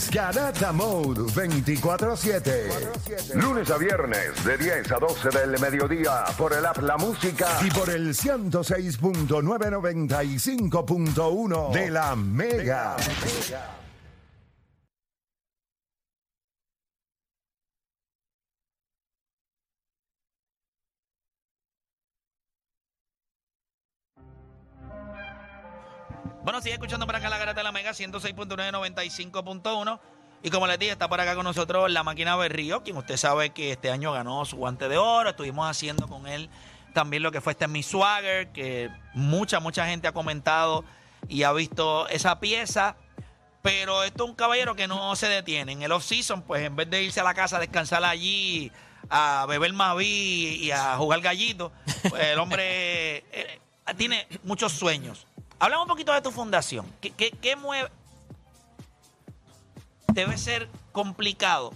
Es Garata Mode 24-7. Lunes a viernes de 10 a 12 del mediodía por el app La Música y por el 106.995.1 de la Mega. Bueno, sigue escuchando por acá la garata de la Mega 106.9, 95.1. Y como les dije, está por acá con nosotros la máquina Berrío, quien usted sabe que este año ganó su guante de oro. Estuvimos haciendo con él también lo que fue este Mi Swagger, que mucha, mucha gente ha comentado y ha visto esa pieza. Pero esto es un caballero que no se detiene. En el off-season, pues en vez de irse a la casa a descansar allí, a beber Maví y a jugar gallito, pues el hombre eh, tiene muchos sueños. Hablamos un poquito de tu fundación. ¿Qué, qué, qué mueve? Debe ser complicado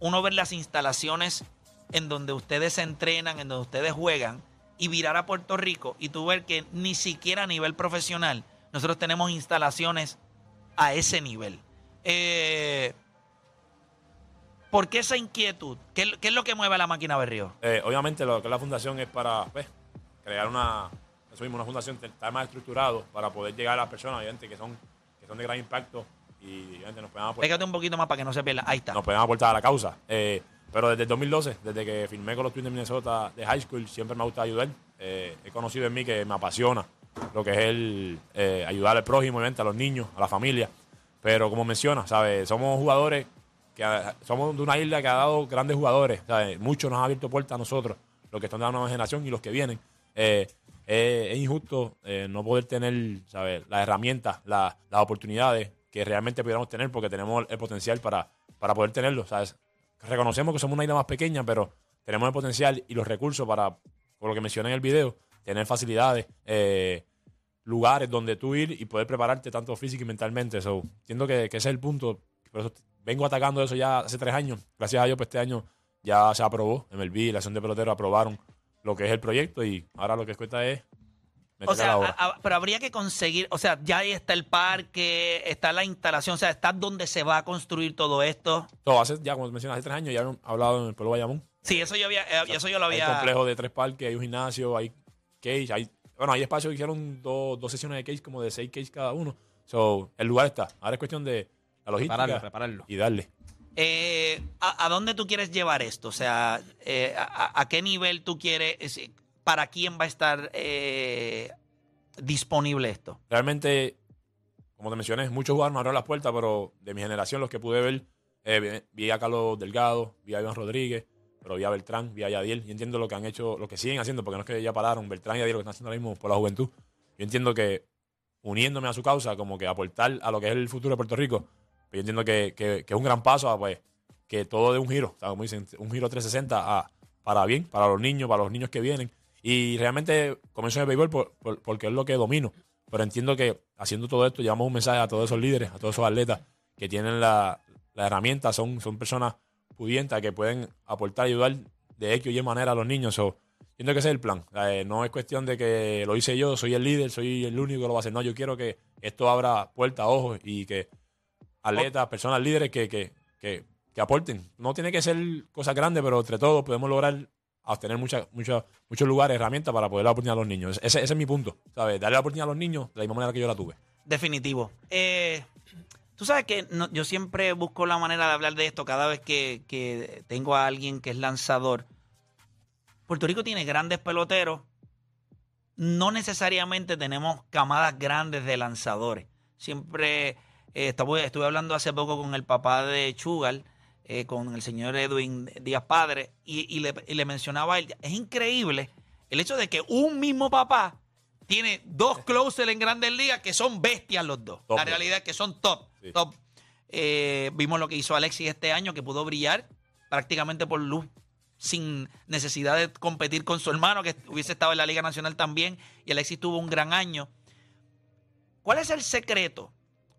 uno ver las instalaciones en donde ustedes se entrenan, en donde ustedes juegan, y virar a Puerto Rico y tú ver que ni siquiera a nivel profesional nosotros tenemos instalaciones a ese nivel. Eh, ¿Por qué esa inquietud? ¿Qué, es lo que mueve a la máquina Berrío? Eh, obviamente lo que es la fundación es para pues, crear una, eso mismo, una fundación, estar más estructurado para poder llegar a las personas, obviamente, que son, que son de gran impacto y obviamente nos puedan aportar, Pégate un poquito más para que no se pierda. Ahí está. nos puedan aportar a la causa. Eh, pero desde el 2012, desde que firmé con los Twins de Minnesota de high school, siempre me ha gustado ayudar. Eh, he conocido en mí que me apasiona lo que es el eh, ayudar al prójimo, obviamente, a los niños, a la familia. Pero como menciona, ¿sabes? Somos jugadores que somos de una isla que ha dado grandes jugadores. ¿sabes? Muchos nos han abierto puertas a nosotros, los que están de la nueva generación y los que vienen. Eh, es injusto eh, no poder tener ¿sabes? las herramientas, la- las oportunidades que realmente pudiéramos tener porque tenemos el potencial para, para poder tenerlo. ¿sabes? Reconocemos que somos una isla más pequeña, pero tenemos el potencial y los recursos para, por lo que mencioné en el video, tener facilidades, eh, lugares donde tú ir y poder prepararte tanto física y mentalmente. So, entiendo que, que ese es el punto. Por eso vengo atacando eso ya hace tres años. Gracias a Dios, pues este año ya se aprobó. MLB y la acción de pelotero aprobaron lo que es el proyecto y ahora lo que cuesta es O sea, la obra. a- a- pero habría que conseguir, o sea, ya ahí está el parque, está la instalación, o sea, está donde se va a construir todo esto. Todo hace, ya como mencionas, hace tres años ya habíamos hablado en el pueblo Bayamón. Sí, eso yo había, eh, eso yo lo Hay había. complejo de tres parques, hay un gimnasio, hay cage, hay, bueno, hay espacio que hicieron dos, dos sesiones de cage como de seis cage cada uno. So, el lugar está. Ahora es cuestión de la logística Prepararlo, prepararlo. y darle. Eh, ¿a, dónde tú quieres llevar esto? O sea, eh, a, qué nivel tú quieres, es- para quién va a estar eh, disponible esto? Realmente, como te mencioné, muchos jugadores me abrieron las puertas, pero de mi generación, los que pude ver, eh, vi- a Carlos Delgado, vi a Iván Rodríguez, pero vi a Beltrán, vi a Yadiel, y entiendo lo que han hecho, lo que siguen haciendo, porque no es que ya pararon, Beltrán y Yadiel lo que están haciendo ahora mismo por la juventud. Yo entiendo que uniéndome a su causa, como que aportar a lo que es el futuro de Puerto Rico, yo entiendo que, que- es un gran paso a pues que todo dé un giro, un giro 360 a, para bien, para los niños, para los niños que vienen. Y realmente comencé en el béisbol por- por- porque es lo que domino. Pero entiendo que haciendo todo esto llevamos un mensaje a todos esos líderes, a todos esos atletas que tienen la, la herramienta, son, son personas pudientes que pueden aportar ayudar de X o Y manera a los niños. So, entiendo que ese es el plan. Eh, no es cuestión de que lo hice yo, soy el líder, soy el único que lo va a hacer. No, yo quiero que esto abra puertas, ojos y que atletas, personas líderes que, que, que, que aporten. No tiene que ser cosas grandes, pero entre todos podemos lograr obtener muchas, muchas, muchos lugares, herramientas para poder dar la oportunidad a los niños. Ese, ese es mi punto, ¿sabes? Darle la oportunidad a los niños de la misma manera que yo la tuve. Definitivo. Eh, Tú sabes que no- yo siempre busco la manera de hablar de esto cada vez que, que tengo a alguien que es lanzador. Puerto Rico tiene grandes peloteros. No necesariamente tenemos camadas grandes de lanzadores. Siempre eh, estuve, estuve hablando hace poco con el papá de Chugal, eh, con el señor Edwin Díaz Padre, y, y le, y le mencionaba a él, es increíble el hecho de que un mismo papá tiene dos closers en grandes ligas que son bestias los dos. Top. La realidad es que son top, Sí. top. Eh, vimos lo que hizo Alexis este año, que pudo brillar prácticamente por luz sin necesidad de competir con su hermano, que hubiese estado en la Liga Nacional también, y Alexis tuvo un gran año. ¿Cuál es el secreto?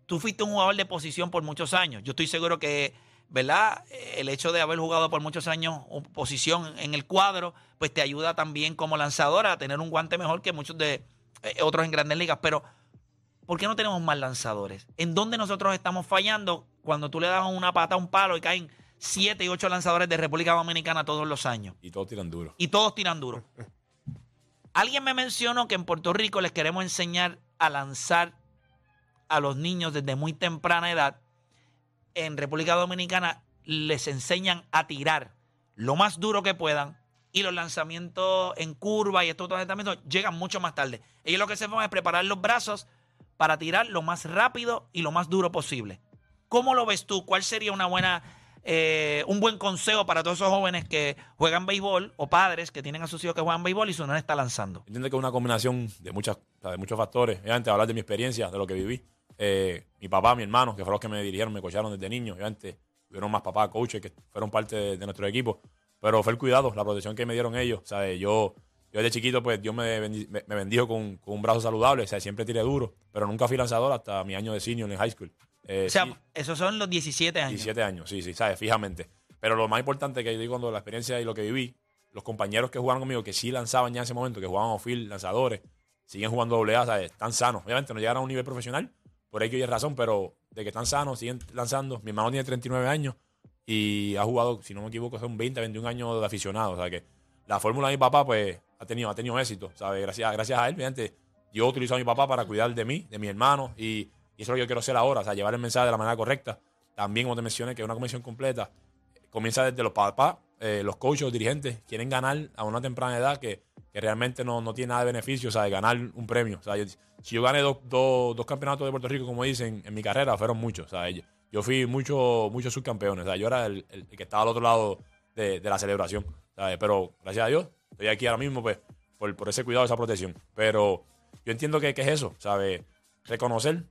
Tú fuiste un jugador de posición por muchos años. Yo estoy seguro que, ¿verdad? El hecho de haber jugado por muchos años posición en el cuadro, pues te ayuda también como lanzadora a tener un guante mejor que muchos de eh, otros en grandes ligas. Pero, ¿por qué no tenemos más lanzadores? ¿En dónde nosotros estamos fallando cuando tú le das una pata a un palo y caen siete y ocho lanzadores de República Dominicana todos los años? Y todos tiran duro. Y todos tiran duro. Alguien me mencionó que en Puerto Rico les queremos enseñar a lanzar a los niños desde muy temprana edad. En República Dominicana les enseñan a tirar lo más duro que puedan y los lanzamientos en curva y estos lanzamientos llegan mucho más tarde. Ellos lo que se van es preparar los brazos para tirar lo más rápido y lo más duro posible. ¿Cómo lo ves tú? ¿Cuál sería una buena eh, un buen consejo para todos esos jóvenes que juegan béisbol o padres que tienen a sus hijos que juegan béisbol y su no está lanzando. Entiendo que es una combinación de, muchas, de muchos factores. Obviamente, hablar de mi experiencia, de lo que viví. Eh, mi papá, mi hermano, que fueron los que me dirigieron, me cocharon desde niño. Obviamente, tuvieron más papás, coaches que fueron parte de, nuestro equipo. Pero fue el cuidado, la protección que me dieron ellos. ¿sabes? Yo, yo desde chiquito, pues Dios me, me, bendijo con, con, un brazo saludable. O sea, siempre tiré duro. Pero nunca fui lanzador hasta mi año de senior en high school. Eh, o sea, esos son los 17 años. 17 años, sí, sí, sabes, fijamente. Pero lo más importante que yo digo cuando la experiencia y lo que viví, los compañeros que jugaron conmigo, que sí lanzaban ya en ese momento, que jugaban off-field, lanzadores, siguen jugando doble A, ¿sabes? Están sanos. Obviamente no llegaron a un nivel profesional, por ahí que hay razón, pero de que están sanos, siguen lanzando. Mi hermano tiene 39 años y ha jugado, si no me equivoco, son 20, 21 años de aficionado. O sea que la fórmula de mi papá, pues, ha tenido, ha tenido éxito, ¿sabes? Gracias, gracias a él, obviamente, yo utilizo a mi papá para cuidar de mí, de mi hermano y y eso es lo que yo quiero hacer ahora, o sea, llevar el mensaje de la manera correcta. También, como te mencioné, que una comisión completa comienza desde los papás, eh, los coaches, los dirigentes, quieren ganar a una temprana edad que, realmente no, no, tiene nada de beneficio, o sea, de ganar un premio. O si yo gané dos, dos, campeonatos de Puerto Rico, como dicen, en mi carrera, fueron muchos. O sea, yo, fui muchos muchos subcampeones. O sea, yo era el, que estaba al otro lado de, la celebración. Pero gracias a Dios, estoy aquí ahora mismo, pues, por, por ese cuidado, esa protección. Pero yo entiendo que, que es eso, ¿sabes? Reconocer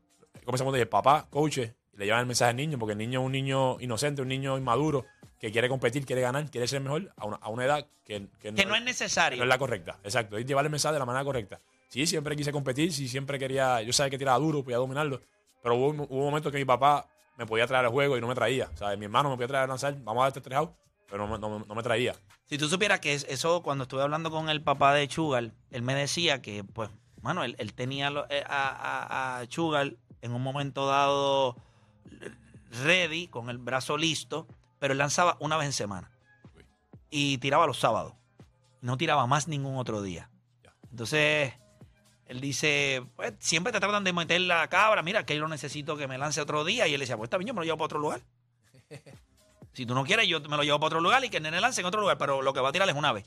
comenzamos de papá, coach, le llevan el mensaje al niño, porque el niño es un niño inocente, un niño inmaduro, que quiere competir, quiere ganar, quiere ser mejor a una, edad que, que, no, es necesario. No es la correcta, exacto. Es llevar el mensaje de la manera correcta. Sí, siempre quise competir, sí, siempre quería, yo sabía que tiraba duro, podía dominarlo, pero hubo, hubo momentos que mi papá me podía traer al juego y no me traía. O sea, mi hermano me podía traer a lanzar, vamos a darte tres out, pero no, me traía. Si tú supieras que eso, cuando estuve hablando con el papá de Chugal, él me decía que, pues, mano, él, tenía eh, a, a Chugal en un momento dado ready, con el brazo listo, pero él lanzaba una vez en semana. Y tiraba los sábados. No tiraba más ningún otro día. Entonces, él dice, pues siempre te tratan de meter la cabra, mira, que yo lo necesito que me lance otro día. Y él decía, pues está bien, yo me lo llevo para otro lugar. si tú no quieres, yo me lo llevo para otro lugar y que el nene lance en otro lugar, pero lo que va a tirar es una vez.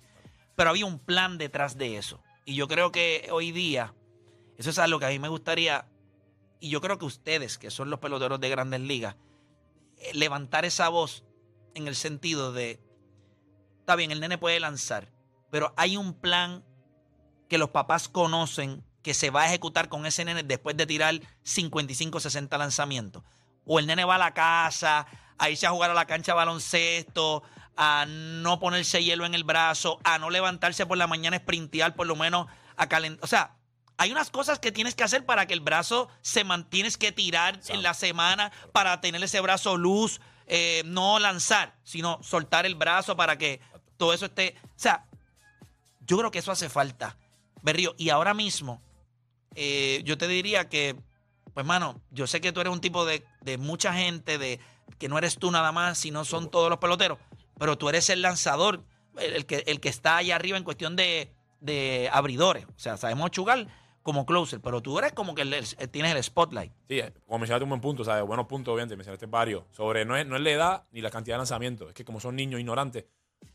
Pero había un plan detrás de eso. Y yo creo que hoy día, eso es algo que a mí me gustaría y yo creo que ustedes, que son los peloteros de grandes ligas, eh, levantar esa voz en el sentido de, está bien, el nene puede lanzar, pero hay un plan que los papás conocen que se va a ejecutar con ese nene después de tirar 55, 60 lanzamientos. O el nene va a la casa, a irse a jugar a la cancha de baloncesto, a no ponerse hielo en el brazo, a no levantarse por la mañana, sprintear por lo menos a calentar. O sea, hay unas cosas que tienes que hacer para que el brazo se mantiene que tirar en la semana para tener ese brazo luz, eh, no lanzar, sino soltar el brazo para que todo eso esté. O sea, yo creo que eso hace falta, Berrío. Y ahora mismo, eh, yo te diría que, pues, mano, yo sé que tú eres un tipo de, mucha gente, de que no eres tú nada más, sino son todos los peloteros, pero tú eres el lanzador, el, que, el que está allá arriba en cuestión de, de abridores. O sea, sabemos chugar como closer, pero tú eres como que tienes el spotlight. Sí, como mencionaste un buen punto, ¿sabes? Buenos puntos, obviamente, mencionaste varios. Sobre no es, no es la edad ni la cantidad de lanzamientos, es que como son niños ignorantes,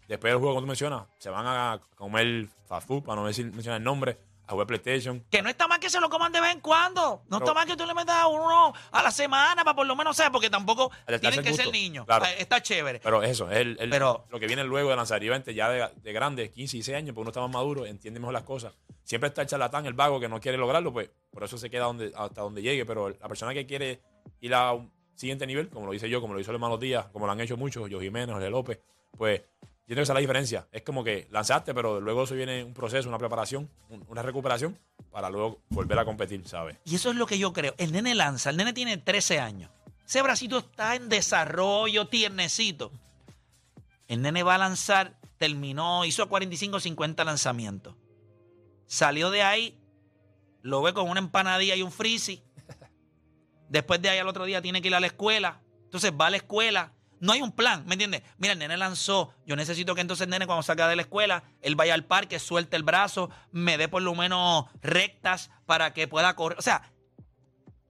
después del juego, como tú mencionas, se van a comer fast food, para no decir, mencionar el nombre, a jugar PlayStation. Que no está mal que se lo coman de vez en cuando. No está mal que tú le metas a uno a la semana para por lo menos ser, porque tampoco tienen que ser niños. Ah, está chévere. Pero eso, es el, lo que viene luego de lanzar. Y ya de, de grande, 15, 16 años, porque uno está más maduro, entiende mejor las cosas. Siempre está el charlatán, el vago que no quiere lograrlo, pues por eso se queda donde, hasta donde llegue. Pero la persona que quiere ir a siguiente nivel, como lo hice yo, como lo hizo el hermano Díaz, como lo han hecho muchos, yo Jiménez, Jorge López, pues yo creo que esa es la diferencia. Es como que lanzaste, pero luego eso viene un proceso, una preparación, un- una recuperación para luego volver a competir, ¿sabes? Y eso es lo que yo creo. El nene lanza, el nene tiene 13 años. Ese bracito está en desarrollo, tiernecito. El nene va a lanzar, terminó, hizo 45 50 lanzamientos. Salió de ahí, lo ve con una empanadilla y un frizzy. Después de ahí al otro día tiene que ir a la escuela. Entonces va a la escuela. No hay un plan, ¿me entiendes? Mira, el nene lanzó. Yo necesito que entonces el nene cuando salga de la escuela, él vaya al parque, suelte el brazo, me dé por lo menos rectas para que pueda correr. O sea,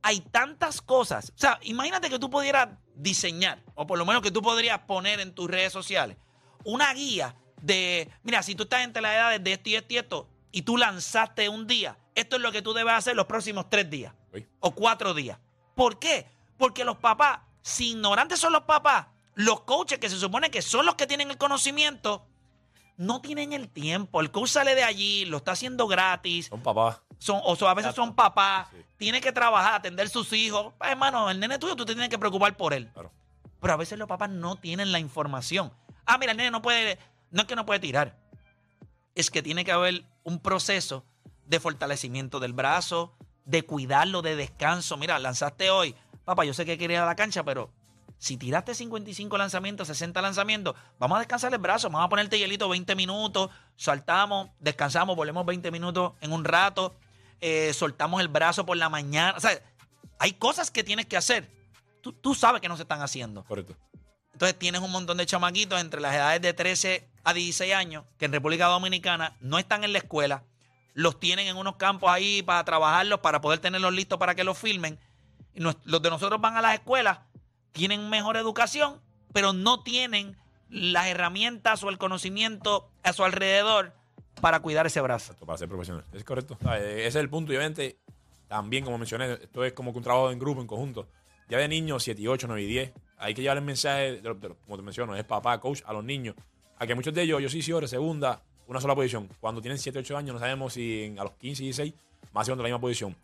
hay tantas cosas. O sea, imagínate que tú pudieras diseñar, o por lo menos que tú podrías poner en tus redes sociales, una guía de, mira, si tú estás entre las edades de esto y esto y esto, y tú lanzaste un día, esto es lo que tú debes hacer los próximos tres días Uy. o cuatro días. ¿Por qué? Porque los papás, si ignorantes son los papás, los coaches que se supone que son los que tienen el conocimiento, no tienen el tiempo. El coach sale de allí, lo está haciendo gratis, Son papás. son, o sea, a veces son papás, Sí. tiene que trabajar, atender sus hijos. Pues, hermano, el nene tuyo, tú te tienes que preocupar por él. Claro. Pero a veces los papás no tienen la información. Ah, mira, el nene no puede, no es que no puede tirar. Es que tiene que haber un proceso de fortalecimiento del brazo, de cuidarlo, de descanso. Mira, lanzaste hoy. Papá, yo sé que quería ir a la cancha, pero si tiraste 55 lanzamientos, 60 lanzamientos, vamos a descansar el brazo, vamos a ponerte hielito 20 minutos, saltamos, descansamos, volvemos 20 minutos en un rato, eh, soltamos el brazo por la mañana. O sea, hay cosas que tienes que hacer. Tú, tú sabes que no se están haciendo. Correcto. Entonces tienes un montón de chamaquitos entre las edades de 13 a 16 años que en República Dominicana no están en la escuela, los tienen en unos campos ahí para trabajarlos, para poder tenerlos listos para que los filmen. Y nos- los de nosotros van a las escuelas, tienen mejor educación, pero no tienen las herramientas o el conocimiento a su alrededor para cuidar ese brazo. Para ser profesional. Es correcto. Sea, eh, Ese es el punto. Y obviamente, también, como mencioné, esto es como un trabajo en grupo, en conjunto. Ya de niños, 7 y 8, 9 y 10, hay que llevar el mensaje, de de como te menciono, es papá, coach, a los niños. A que muchos de ellos, yo sí, sí, ahora, segunda, una sola posición. Cuando tienen 7, 8 años, no sabemos si a los 15 y 16 más siendo la misma posición.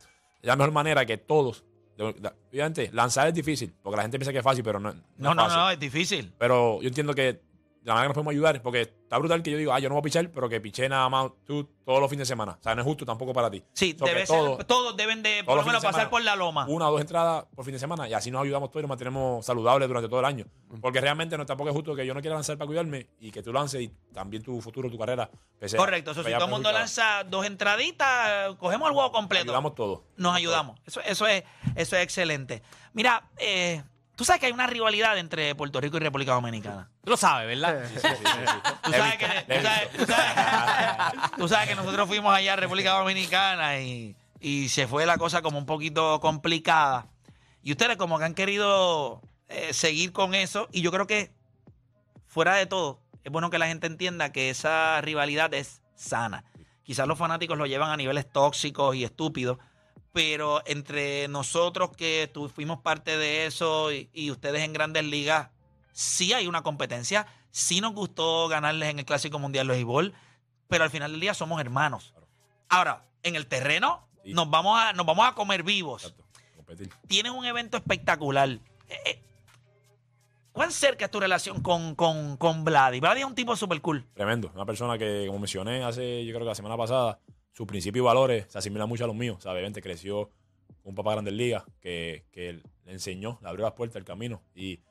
Es la mejor manera que todos, obviamente, lanzar es difícil, porque la gente piensa que es fácil, pero no, no No, es no, no, es difícil. Pero yo entiendo que la manera que nos podemos ayudar, porque está brutal que yo digo, ah, yo no voy a pichar, pero que piché nada más tú todos los fines de semana. O sea, no es justo tampoco para ti. Sí, So debe todo- ser, todos deben de todos por lo menos pasar semana, por la loma. Una o dos entradas por fin de semana y así nos ayudamos todos y nos mantenemos saludables durante todo el año. Porque realmente no tampoco es justo que yo no quiera lanzar para cuidarme y que tú lances y también tu futuro, tu carrera. pese Correcto, eso si todo el mundo lanza dos entraditas, cogemos el juego completo. Ayudamos todos. Nos ayudamos. Eso, eso, es, eso es excelente. Mira, eh, tú sabes que hay una rivalidad entre Puerto Rico y República Dominicana. Tú lo sabes, ¿verdad? Sí, sí, sí, sí. Tú sabes, que, le he tú, sabes, visto. tú sabes- tú sabes que nosotros fuimos allá a República Dominicana y, y se fue la cosa como un poquito complicada. Y ustedes como que han querido eh, seguir con eso. Y yo creo que, fuera de todo, es bueno que la gente entienda que esa rivalidad es sana. Quizás los fanáticos lo llevan a niveles tóxicos y estúpidos, pero entre nosotros que fuimos parte de eso y, y ustedes en grandes ligas, sí hay una competencia. Sí nos gustó ganarles en el Clásico Mundial de Béisbol, pero al final del día somos hermanos. Ahora, en el terreno Sí. nos, vamos a, nos vamos a comer vivos. Exacto, competir. Tienes un evento espectacular. Eh, eh, ¿Cuán cerca es tu relación con, con, con Vladi? Vladi es un tipo súper cool. Tremendo. Una persona que, como mencioné hace, yo creo que la semana pasada, sus principios y valores se asimilan mucho a los míos. O sea, obviamente creció un papá grande en liga que, que le enseñó, le abrió las puertas, el camino. Y,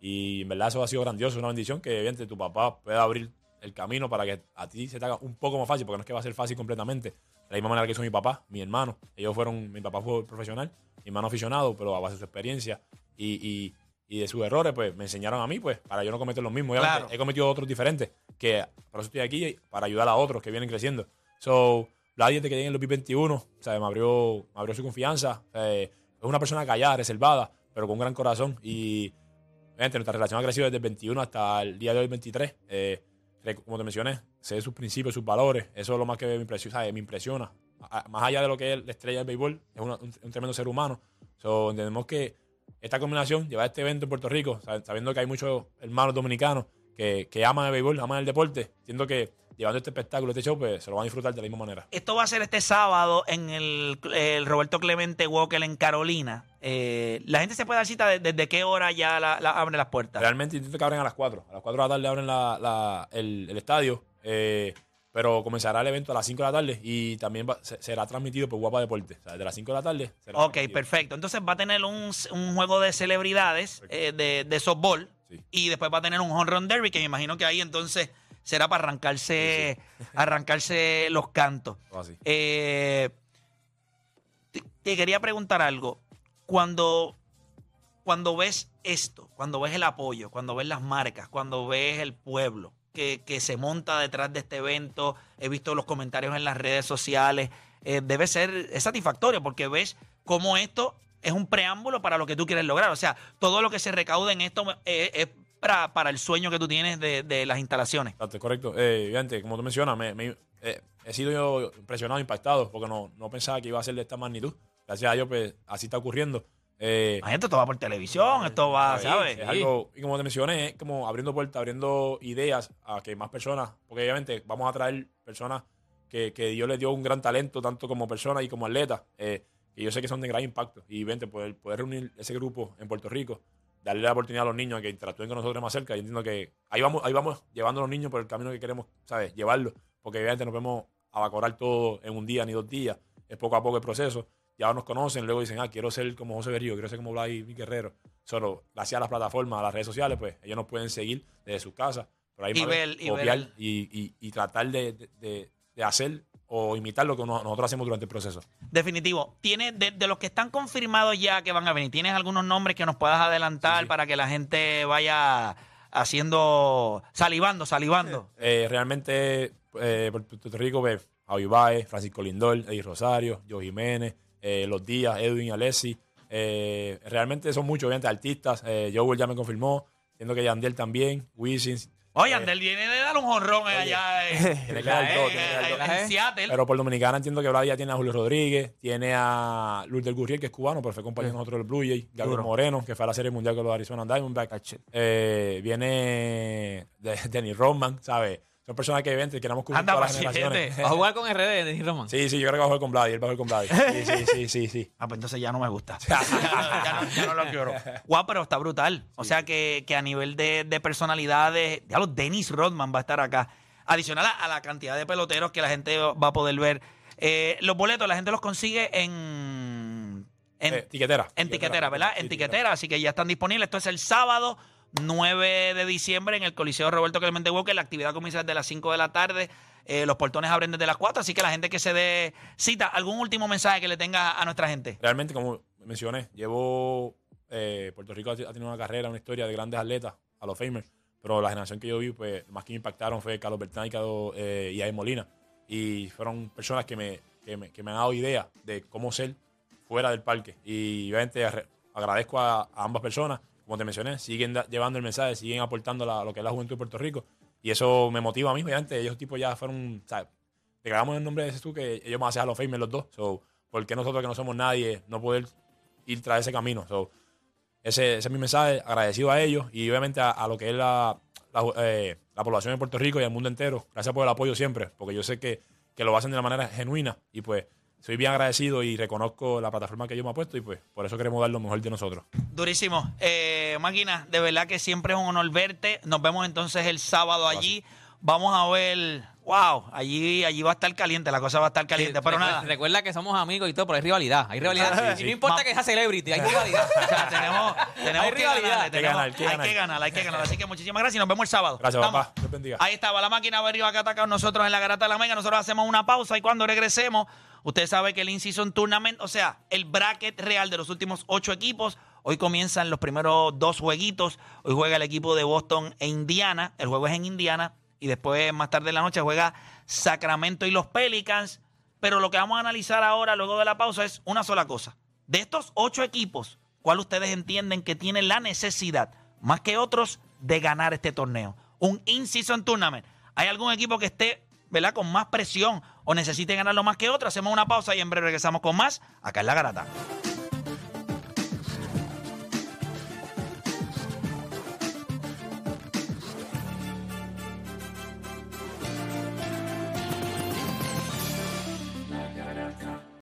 y en verdad eso ha sido grandioso, una bendición que obviamente tu papá pueda abrir el camino para que a ti se te haga un poco más fácil, porque no es que va a ser fácil completamente. De la misma manera que hizo mi papá, mi hermano. Ellos fueron, mi papá fue profesional, mi hermano aficionado, pero a base de su experiencia y, y- y de sus errores, pues me enseñaron a mí, pues, para yo no cometer los mismos. Claro. he cometido otros diferentes, que por eso estoy aquí, para ayudar a otros que vienen creciendo. So, la desde que llegué en 2021, o sea, me abrió, me abrió su confianza. Sea, es una persona callada, reservada, pero con un gran corazón. Y nuestra relación ha crecido desde el 21 hasta el día de hoy, 23. Eh, como te mencioné, sé sus principios, sus valores. Eso es lo más que me impresiona. ¿sabes? Me impresiona. Más allá de lo que es la estrella del béisbol, es un, un tremendo ser humano. So, entendemos que esta combinación, llevar este evento en Puerto Rico, sab- sabiendo que hay muchos hermanos dominicanos que, que aman el béisbol, aman el deporte, siento que llevando este espectáculo, este show, pues se lo van a disfrutar de la misma manera. Esto va a ser este sábado en el, el Roberto Clemente Walker en Carolina. Eh, la gente se puede dar cita de- desde qué hora ya la, la- abren las puertas. Realmente intento que abren a las 4. A las 4 de la tarde abren la- la- el, el estadio. eh, pero comenzará el evento a las 5 de la tarde y también va- se- será transmitido por Guapa Deporte. O sea, desde las 5 de la tarde será Ok, transmitido. perfecto. Entonces va a tener un, un juego de celebridades eh, de, de softball Sí. y después va a tener un home run derby que me imagino que ahí entonces será para arrancarse, arrancarse los cantos. Así. Eh, te, te quería preguntar algo. Cuando, cuando ves esto, cuando ves el apoyo, cuando ves las marcas, cuando ves el pueblo que, que se monta detrás de este evento, he visto los comentarios en las redes sociales, eh, debe ser es satisfactorio porque ves cómo esto es un preámbulo para lo que tú quieres lograr. O sea, todo lo que se recaude en esto eh, es para, para el sueño que tú tienes de, de las instalaciones. Exacto, correcto. Eh, como tú mencionas, me, me- eh, he sido yo impresionado, impactado, porque no, no pensaba que iba a ser de esta magnitud. Gracias a Dios, pues así está ocurriendo. Eh, Imagínate, esto va por televisión, esto va, Sí, ¿sabes? Es algo, y como te mencioné, es como abriendo puertas, abriendo ideas a que más personas, porque obviamente vamos a traer personas que, que Dios les dio un gran talento, tanto como personas y como atletas, eh, que yo sé que son de gran impacto. Y vente, poder, poder reunir ese grupo en Puerto Rico, darle la oportunidad a los niños a que interactúen con nosotros más cerca. Yo entiendo que ahí vamos, ahí vamos llevando a los niños por el camino que queremos, ¿sabes? Llevarlos, porque obviamente no podemos abacorar todo en un día ni dos días, es poco a poco el proceso ya nos conocen, luego dicen, ah, quiero ser como José Berrío, quiero ser como Vlad Guerrero. Solo gracias a las plataformas, a las redes sociales, pues ellos nos pueden seguir desde sus casas. Por ahí Y ver- y copiar ver- y, y- y tratar de- de- de hacer o imitar lo que nosotros hacemos durante el proceso. Definitivo. ¿Tiene, de, de los que están confirmados ya que van a venir, ¿tienes algunos nombres que nos puedas adelantar Sí, sí. para que la gente vaya haciendo, salivando, salivando? Eh, realmente, eh, por Puerto Rico, ve Javi Baez, Francisco Lindor, Eddie Rosario, Joe Jiménez, eh, Los Díaz, Edwin Alessi. Realmente son muchos, obviamente, artistas. Joel ya me confirmó, siendo que Yandiel también, Wisin. Oye, Eh, Andel viene de dar un jonrón allá en, Tiene que dar todo, en- tiene que dar en- todo. en Seattle. Pero por Dominicana entiendo que Vlad ya tiene a Julio Rodríguez, tiene a Lourdes Gurriel, que es cubano, pero fue compañero de nosotros del Blue Jay, Gabriel Duro. Moreno, que fue a la Serie Mundial con los Arizona Diamondbacks. Eh, viene de, Denny Rodman, ¿sabes? Son personas que ven, queremos cubrir Anda, todas las generaciones. Va a jugar con RD, Denis Roman. Sí, sí, yo creo que va a jugar con Vlad, él va a jugar con Vlad. Sí, sí, sí, sí, sí. Ah, pues entonces ya no me gusta. ya, no, ya no lo quiero. Guau, pero está brutal. O sea que, que a nivel de, de personalidades, ya los Dennis Rodman va a estar acá. Adicional a, a la cantidad de peloteros que la gente va a poder ver. Eh, los boletos la gente los consigue en... En, Eh, tiquetera. en tiquetera, ¿verdad? Sí, en tiquetera, así que ya están disponibles. Esto es el sábado 9 de diciembre en el Coliseo Roberto Clemente Walker. La actividad comienza desde las 5 de la tarde. Eh, los portones abren desde las 4, así que la gente que se dé cita, ¿algún último mensaje que le tenga a nuestra gente? Realmente, como mencioné, llevo. eh, Puerto Rico ha tenido una carrera, una historia de grandes atletas, a los Famers, pero la generación que yo vi, pues, más que me impactaron fue Carlos Bertán y, Carlos, eh, y Aay Molina. Y fueron personas que me, que, me, que me han dado ideas de cómo ser fuera del parque. Y obviamente agradezco a ambas personas. Como te mencioné, siguen da- llevando el mensaje, siguen aportando la- lo que es la juventud de Puerto Rico. Y eso me motiva a mí, obviamente. Ellos tipos ya fueron, ¿sabes? Declaramos el nombre de Jesús que ellos van a ser a los Famers los dos. So, ¿Por qué nosotros que no somos nadie no poder ir tras ese camino? So, ese, ese es mi mensaje, agradecido a ellos y obviamente a, a lo que es la, la, eh, la población de Puerto Rico y al mundo entero. Gracias por el apoyo siempre, porque yo sé que, que lo hacen de una manera genuina y pues soy bien agradecido y reconozco la plataforma que ellos me han puesto y pues por eso queremos dar lo mejor de nosotros. Durísimo. Eh, Máquina, de verdad que siempre es un honor verte. Nos vemos entonces el sábado allí. Vamos a ver. Wow, allí, allí va a estar caliente, la cosa va a estar caliente. Pero Recuerda- nada, Recuerda que somos amigos y todo, pero hay rivalidad. Hay rivalidad. sí, Y no importa Ma- que sea celebrity, hay rivalidad. o sea, tenemos, tenemos Hay que rivalidad. ganar, Hay que tenemos- ganar, hay que hay ganar. que ganar, hay que ganar. Así que muchísimas gracias y nos vemos el sábado. Gracias, Estamos. papá. Dios bendiga. Ahí estaba la máquina acá está con nosotros en la Garata de la Mega. Nosotros hacemos una pausa y cuando regresemos, usted sabe que el In-Season Tournament, o sea, el bracket real de los últimos ocho equipos, hoy comienzan los primeros dos jueguitos. Hoy juega el equipo de Boston e Indiana. El juego es en Indiana y después más tarde en la noche juega Sacramento y los Pelicans. Pero lo que vamos a analizar ahora, luego de la pausa, es una sola cosa. De estos ocho equipos, ¿cuál ustedes entienden que tiene la necesidad, más que otros, de ganar este torneo? Un in-season tournament. ¿Hay algún equipo que esté, ¿verdad?, con más presión o necesite ganarlo más que otro? Hacemos una pausa y en breve regresamos con más acá en La Garata.